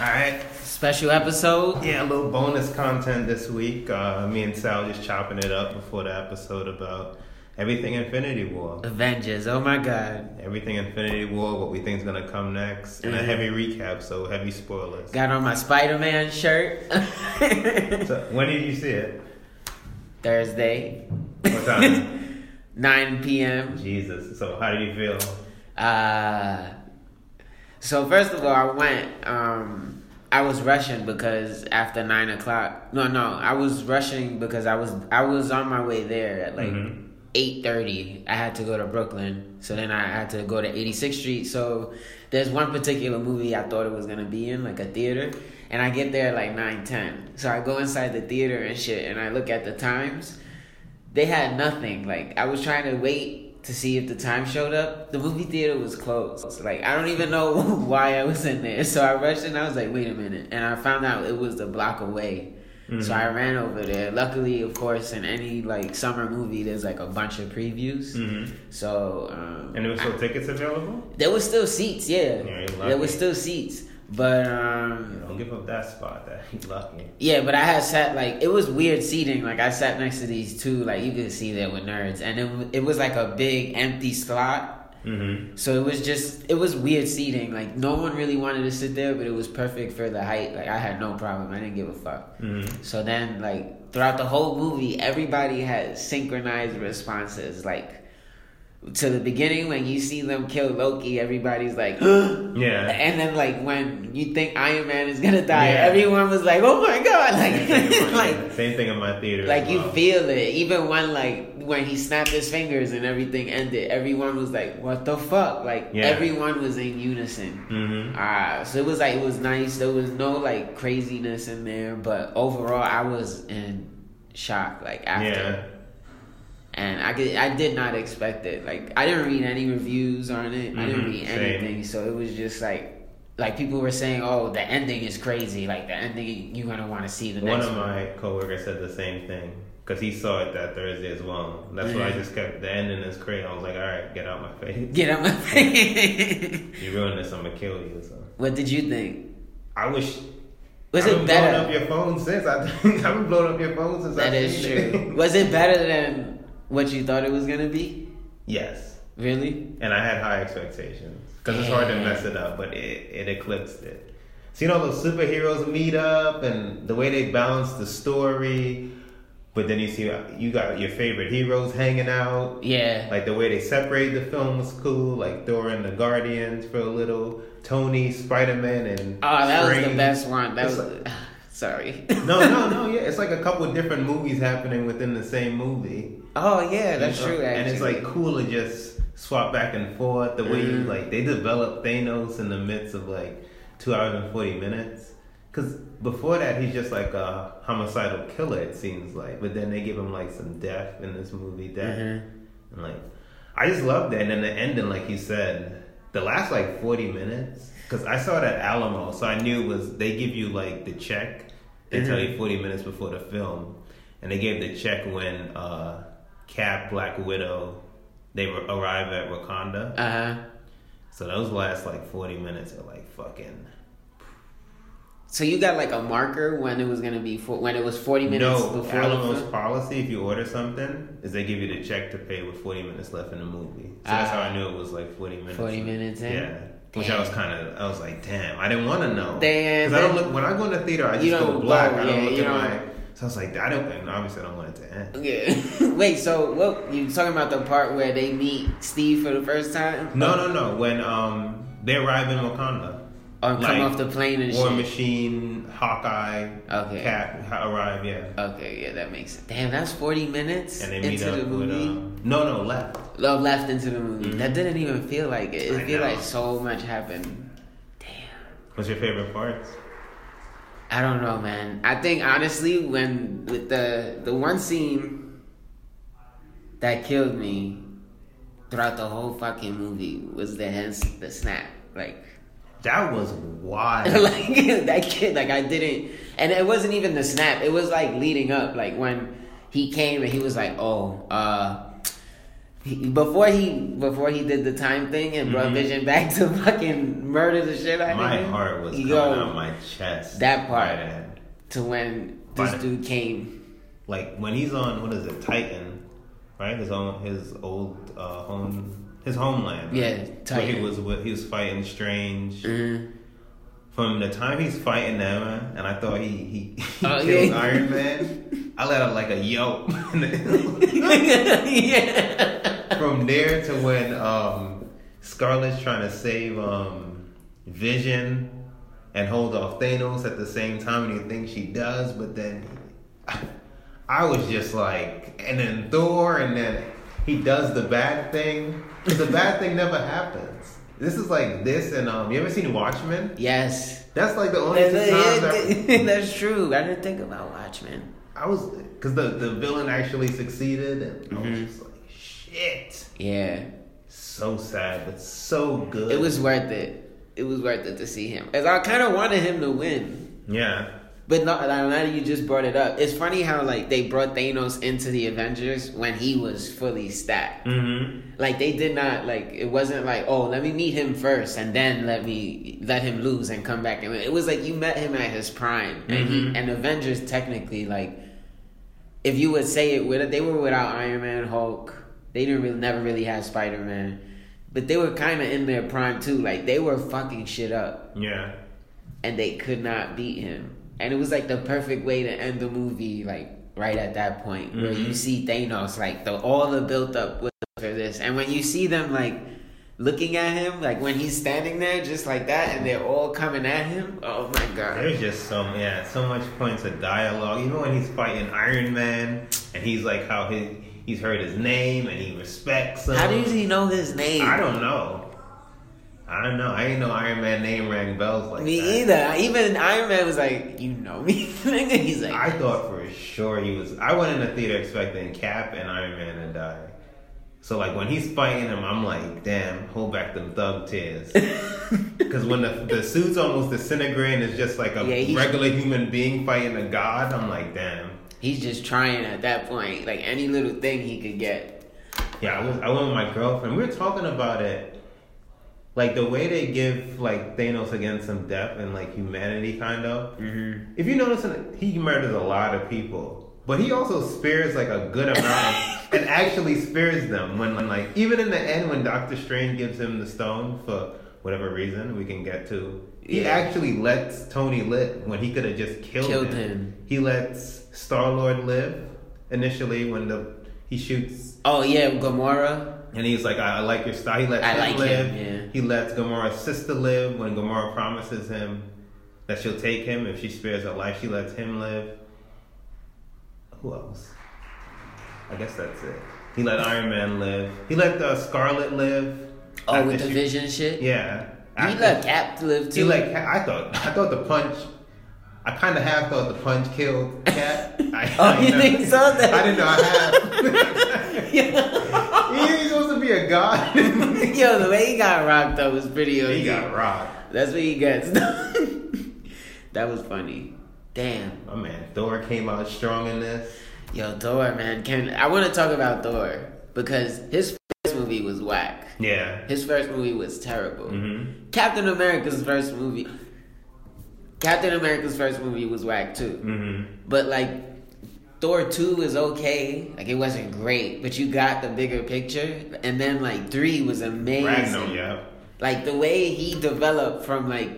All right. Special episode. Yeah, a little bonus content this week. Uh, me and Sal just chopping it up before the episode about everything Infinity War. Avengers. Oh my god. Everything Infinity War, what we think is gonna come next, and a Mhm. heavy recap. So heavy spoilers. Got on my Spider Man shirt. So, when did you see it? Thursday. What time? 9 p.m. Jesus. So how do you feel? Uh, so first of all, I went. Um, I was rushing because after nine o'clock. No, no, I was rushing because I was I was on my way there at like Mhm. eight thirty. I had to go to Brooklyn, so then I had to go to Eighty Sixth Street. So there's one particular movie I thought it was gonna be in, like a theater, and I get there at like nine ten. So I go inside the theater and shit, and I look at the times they had nothing. Like I was trying to wait to see if the time showed up. The movie theater was closed. Like I don't even know why I was in there. So I rushed in. I was like, wait a minute. And I found out it was the block away. So I ran over there. Luckily, of course, in any like summer movie, there's like a bunch of previews. Mhm. So um, And there was still tickets available. there was still seats. Yeah, Yeah, there was still seats. But um, Don't give up that spot. That you lucky. yeah, but I had sat like it was weird seating. Like I sat next to these two, like you could see they were nerds, and it it was like a big empty slot. Mm-hmm. So it was just it was weird seating. Like no one really wanted to sit there, but it was perfect for the height. Like I had no problem. I didn't give a fuck. Mm-hmm. So then like throughout the whole movie, everybody had synchronized responses. Like to the beginning when you see them kill Loki, everybody's like, yeah. And then like when you think Iron Man is gonna die, Yeah. everyone was like, "Oh my god!" Same thing Like, like, same thing in my theater. like as you feel it. Even when like when he snapped his fingers and everything ended, everyone was like, "What the fuck?" Like Yeah. everyone was in unison. Mhm. Uh, so it was like it was nice. There was no like craziness in there, but overall, I was in shock. Like after. Yeah. And I could, I did not expect it. Like I didn't read any reviews on it. I didn't Mhm, read same. anything. So it was just like, like people were saying, "Oh, the ending is crazy. Like the ending, you're gonna want to see the next One next of my coworkers said the same thing because he saw it that Thursday as well. That's why I Mhm. just kept the ending is crazy. I was like, all right, get out my face. Get out my face. You ruined this, I'm gonna kill you. So what did you think? I wish. Was I've it better? blowing up your phone since I. I've been blowing up your phone since. That I've is true. it. Was it better than what you thought it was gonna be? yes, Really? and I had high expectations because it's hard to mess it up, but it, it eclipsed it. So you know those superheroes meet up and the way they balance the story, but then you see you got your favorite heroes hanging out. Yeah. Like the way they separate the film was cool. Like Thor and the Guardians for a little, Tony, Spider Man, and oh, that was the best one. That It's was. Sorry. No, no, no. Yeah, it's like a couple different movies happening within the same movie. Oh yeah, that's You know? true. Actually. And it's like cool to just swap back and forth. The way you Mhm. like they develop Thanos in the midst of like two hours and forty minutes. Because before that, he's just like a homicidal killer. It seems like, but then they give him like some death in this movie, death, Mhm. and like I just love that. And then the ending, like you said, the last like forty minutes. Because I saw it at Alamo, so I knew it was they give you like the check. They tell you forty minutes before the film, and they gave the check when uh, Cap, Black Widow, they were, arrive at Wakanda. Uh huh. So those last like forty minutes are like fucking. So you got like a marker when it was gonna be for, when it was forty minutes No, before the Alamo's policy if you order something is they give you the check to pay with forty minutes left in the movie. So that's how Ah. I knew it was like forty minutes. 40 minutes in? Yeah. Which I was kind of, I was like, damn, I didn't want to know. Damn, 'Cause I don't look when I go in the theater, I just go black. go, I don't yeah, look at my. So I was like, I don't, and obviously I don't want it to end. Yeah. Wait. So what you talking about the part where they meet Steve for the first time? No, no, no. When um they arrive in Wakanda, Or come off the plane and War shit. Machine, Hawkeye, Okay. Cat arrive, yeah, Okay, yeah, that makes sense. Damn, that's forty minutes and they meet into up the with movie. um, no, no, left. Love left into the movie. Mhm. That didn't even feel like it. It I feel know. like so much happened. Damn. What's your favorite parts? I don't know, man. I think honestly, when with the the one scene that killed me throughout the whole fucking movie was the hands, the snap. Like, That was wild. like that kid. Like I didn't, and it wasn't even the snap. It was like leading up. Like when he came and he was like, "Oh, uh." He, before he before he did the time thing and brought Mhm. Vision back to fucking murder the shit out of my heart was coming yo, out my chest. that part. then. to when this the- dude came. Like when he's on what is it, Titan, right? His own his old uh, home, his homeland. right? Yeah, Where he was with, he was fighting Strange. Mhm. From the time he's fighting them, and I thought he he, he Oh, killed yeah. Iron Man. I let out like a yelp. yeah. From there to when um, Scarlet's trying to save um, Vision and hold off Thanos at the same time, and you think she does, but then I was just like, and then Thor, and then he does the bad thing. The bad thing never happens. This is like this, and um, you ever seen Watchmen? Yes. That's like the only times I, That's true. I didn't think about Watchmen. I was, because the the villain actually succeeded, and I was Mm-hmm. just like, shit. Yeah. So sad, but so good. It was worth it. It was worth it to see him. As I kind of wanted him to win. Yeah. But no, now that you just brought it up, it's funny how like they brought Thanos into the Avengers when he was fully stacked. Mm-hmm. Like they did not like it wasn't like oh let me meet him first and then let me let him lose and come back and it was like you met him at his prime and he Mhm. and Avengers technically like if you would say it with it they were without Iron Man Hulk they didn't really never really had Spider Man but they were kind of in their prime too like they were fucking shit up Yeah. and they could not beat him. And it was like the perfect way to end the movie, like right at that point where you Mhm. see Thanos, like the all the built up with after this. And when you see them like looking at him, like when he's standing there just like that, and they're all coming at him. Oh my god! There's just some yeah, so much points of dialogue. Even when he's fighting Iron Man, and he's like how he he's heard his name and he respects him. How does he know his name? I don't know. I don't know. I ain't know Iron Man name rang bells like that. me that. either. Even Iron Man was like, "You know me." He's like, I thought for sure he was. I went in the theater expecting Cap and Iron Man to die. So like when he's fighting him, I'm like, damn, hold back them thug tears. Because when the the suit's almost disintegrating, it's just like a yeah, regular human being fighting a god. I'm like, damn. He's just trying at that point, like any little thing he could get. Yeah, I was I went with my girlfriend. We were talking about it like the way they give like Thanos again some depth and like humanity kind of. Mm-hmm. If you notice, he murders a lot of people, but he also spares like a good amount and actually spares them when, when like even in the end when Doctor Strange gives him the stone for whatever reason we can get to. He yeah. actually lets Tony live when he could have just killed, killed him. him. He lets Star Lord live initially when the he shoots. Oh yeah, Gamora. And he's like, I, I like your style. He lets I him like live. Him, yeah. He lets Gamora's sister live when Gamora promises him that she'll take him if she spares her life. She lets him live. Who else? I guess that's it. He let Iron Man live. He let uh, Scarlet live. Oh, with the she, Vision shit. Yeah. He let Cap live too. He let I thought. I thought the punch I kind of half thought the punch killed Cap. I, oh, I you think so? That... I didn't know I have. He's supposed to be a god. Yo, the way he got rocked though was pretty. Okay. He got rocked. That's what he gets. that was funny. Damn. My man, Thor came out strong in this. Yo, Thor, man. Can I want to talk about Thor because his first movie was whack. Yeah. His first movie was terrible. Mm-hmm. Captain America's first movie Captain America's first movie was whack too. Mm-hmm. But like Thor two is okay. Like it wasn't great, but you got the bigger picture. And then like three was amazing. Ragnar, yeah. Like the way he developed from like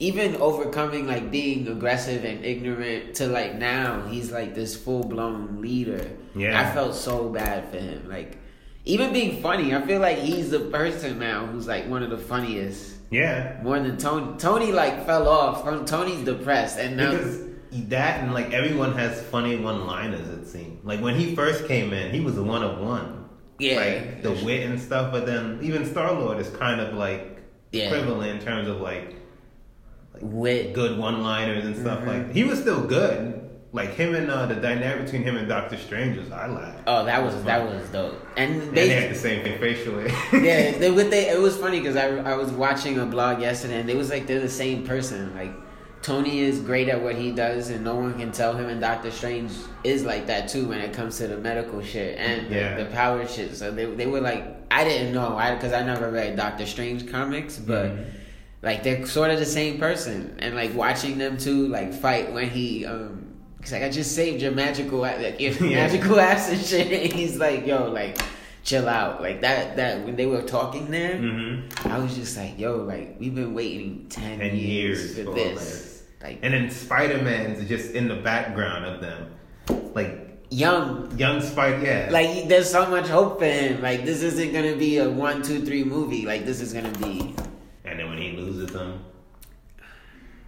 even overcoming like being aggressive and ignorant to like now he's like this full blown leader. Yeah. I felt so bad for him. Like even being funny, I feel like he's the person now who's like one of the funniest yeah. More than Tony. Tony like fell off. From Tony's depressed, and now because that and like everyone has funny one-liners. It seemed like when he first came in, he was a one of one. Yeah. Like the wit and stuff, but then even Star Lord is kind of like yeah. equivalent in terms of like, like wit, good one-liners and stuff. Mm-hmm. Like he was still good, like him and uh, the dynamic between him and Doctor Strange was I laughed. Oh, that was that was dope. And they, and they had the same thing facially. yeah, they, with they it was funny because I I was watching a blog yesterday and it was like they're the same person. Like Tony is great at what he does, and no one can tell him. And Doctor Strange is like that too when it comes to the medical shit and yeah. the, the, power shit. So they they were like I didn't know I because I never read Doctor Strange comics, but. Mm-hmm. Like they're sort of the same person, and like watching them two like fight when he um He's like, I just saved your magical, like, your yeah. magical ass and shit. And he's like, yo, like, chill out. Like that, that when they were talking there, mm-hmm. I was just like, yo, like, we've been waiting 10, 10 years, years for this. this. Like, and then Spider Man's just in the background of them, like young, young Spider. Yeah, like there's so much hope for him. Like this isn't gonna be a one, two, three movie. Like this is gonna be. And then when he loses them,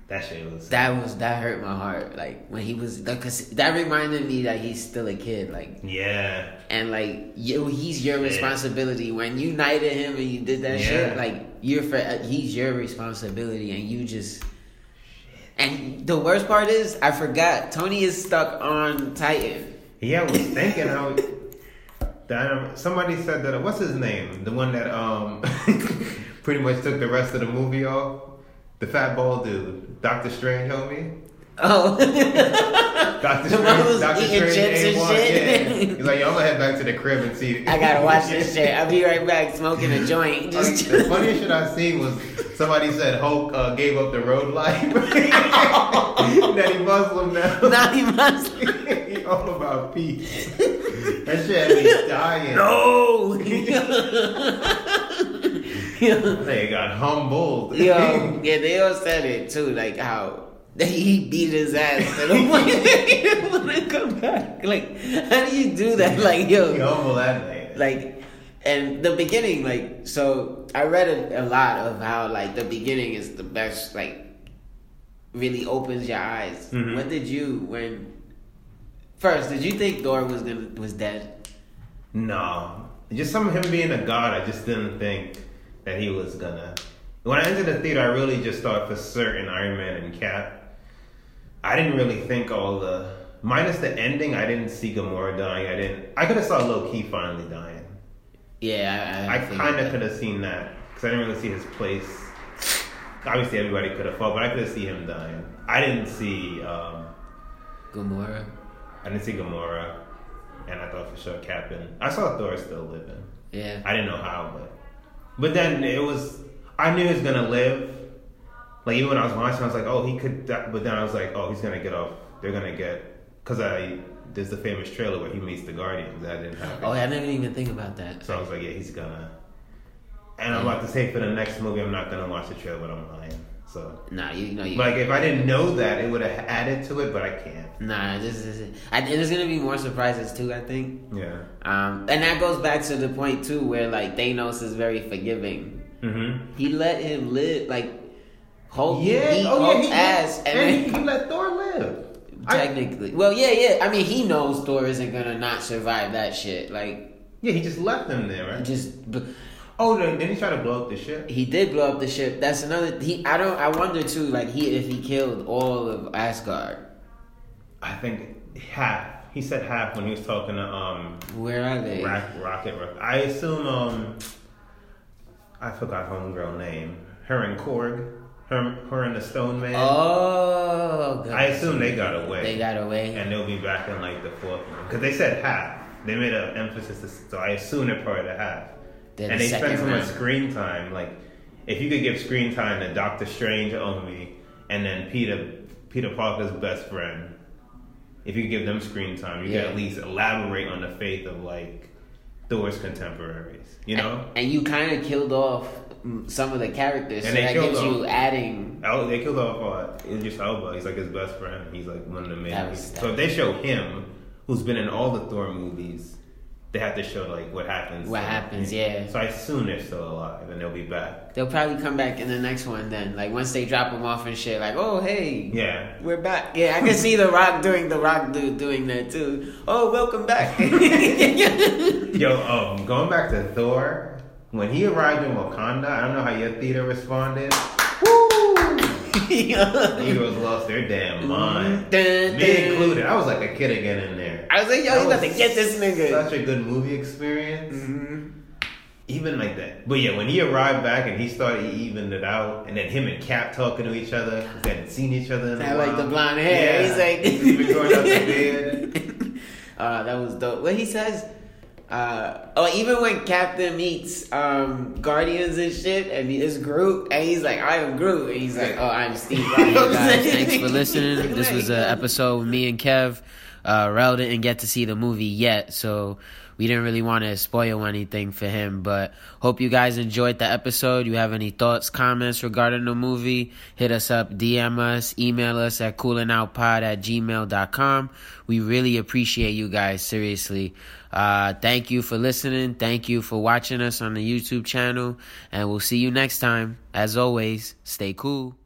that shit was. That was that hurt my heart. Like when he was, because that reminded me that he's still a kid. Like yeah, and like you, he's your responsibility. When you knighted him and you did that yeah. shit, like you're for he's your responsibility, and you just. And the worst part is, I forgot Tony is stuck on Titan. Yeah, I was thinking how. That, somebody said that. What's his name? The one that um pretty much took the rest of the movie off. The fat bald dude, Doctor Strange, homie. Oh, Doctor Strange, Doctor chips and shit. Yeah. He's like, yo, I'm gonna head back to the crib and see. I gotta watch this shit. I'll be right back, smoking a joint. Just the funniest shit I've seen was somebody said Hulk uh, gave up the road life. that he Muslim now. Not he Muslim. he all about peace. That shit had me dying. No. they got humbled. Yo, yeah, they all said it too, like how he beat his ass to the point he didn't want to come back. Like, how do you do that? Like, yo, that. Like, and the beginning, like, so I read a, a lot of how like the beginning is the best, like, really opens your eyes. Mhm. What did you when? First, did you think Thor was gonna was dead? No, just some of him being a god. I just didn't think that he was gonna. When I entered the theater, I really just thought for certain Iron Man and Cap. I didn't really think all the minus the ending. I didn't see Gamora dying. I didn't. I could have saw Loki finally dying. Yeah, I, I figured kind of could have seen that because I didn't really see his place. Obviously, everybody could have fought, but I could have seen him dying. I didn't see. Um, Gamora. I didn't see Gamora, and I thought for sure Captain. I saw Thor still living. Yeah. I didn't know how, but but then it was. I knew he was gonna live. Like even when I was watching, I was like, oh, he could. Die. But then I was like, oh, he's gonna get off. They're gonna get because I there's the famous trailer where he meets the Guardians. That didn't happen. Oh, I didn't even think about that. So I was like, yeah, he's gonna. And I'm about to say for the next movie, I'm not gonna watch the trailer, but I'm lying. So, Nah, you know you. like, if I didn't know that, it would have added to it, but I can't. Nah, this is. I, and there's gonna be more surprises too. I think. Yeah. Um, and that goes back to the point too, where like Thanos is very forgiving. Mm-hmm. He let him live, like Hulk. Yeah. he oh, yeah. He, ass, and, and, he, then he let Thor live. I- technically, well, yeah, yeah. I mean, he knows Thor isn't gonna not survive that shit. Like, yeah, he just left them there, right? just b- oh, then, then he tried to blow up the ship. he did blow up the ship. That's another. He, I don't. I wonder too, like he if he killed all of Asgard. I think half. He said half when he was talking to um Where are they? Rock, Rocket. Rock- I assume um I forgot homegirl name. Her and Korg. Her, her and the Stone Man. Oh, God. I assume they got away. They got away. and they'll be back in like the fourth one because they said half. They made an emphasis, to, so I assume they're part of the half. They're and the they spend so much screen time. Like, if you could give screen time to Doctor Strange only, and then Peter Peter Parker's best friend, if you could give them screen time, you Yeah. could at least elaborate on the faith of like Thor's contemporaries. You know, And you kind of killed off some of the characters, And so they that killed gives you adding. El- they killed off uh, Idris Elba. He's like his best friend. He's like one of the main. So if they show him, who's been in all the Thor movies, they have to show like what happens. What happens, yeah. So I assume they're still alive and they'll be back. They'll probably come back in the next one. Then, like once they drop them off and shit, like, oh hey, Yeah. we're back. Yeah, I can see the Rock doing the Rock dude doing that too. Oh, welcome back. Yo, um, going back to Thor, when he arrived in Wakanda, I don't know how your theater responded. Woo! Heroes lost their damn mind. Dun, Me dun. included. I was like a kid again in there. I was like, yo, That you got to get this nigga. Such a good movie experience. Mm-hmm. Even like that. But yeah, when he arrived back and he started he evened it out, and then him and Cap talking to each other, 'cause they hadn't seen each other in a I while. like the blonde hair. Yeah. He's like, He's been growing out the beard. uh, that was dope. What he says. Uh, oh, even when Captain meets um, Guardians and shit, and it's Groot, and he's like, "I am Groot," and he's like, "Oh, I'm Steve." Rogers." guys, thanks for listening. This was an episode with me and Kev. Uh, Rel didn't get to see the movie yet, so we didn't really want to spoil anything for him. But hope you guys enjoyed the episode. You have any thoughts, comments regarding the movie? Hit us up, DM us, email us at coolingoutpod at gmail.com. We really appreciate you guys, seriously. Uh, thank you for listening. Thank you for watching us on the YouTube channel. And we'll see you next time. As always, stay cool.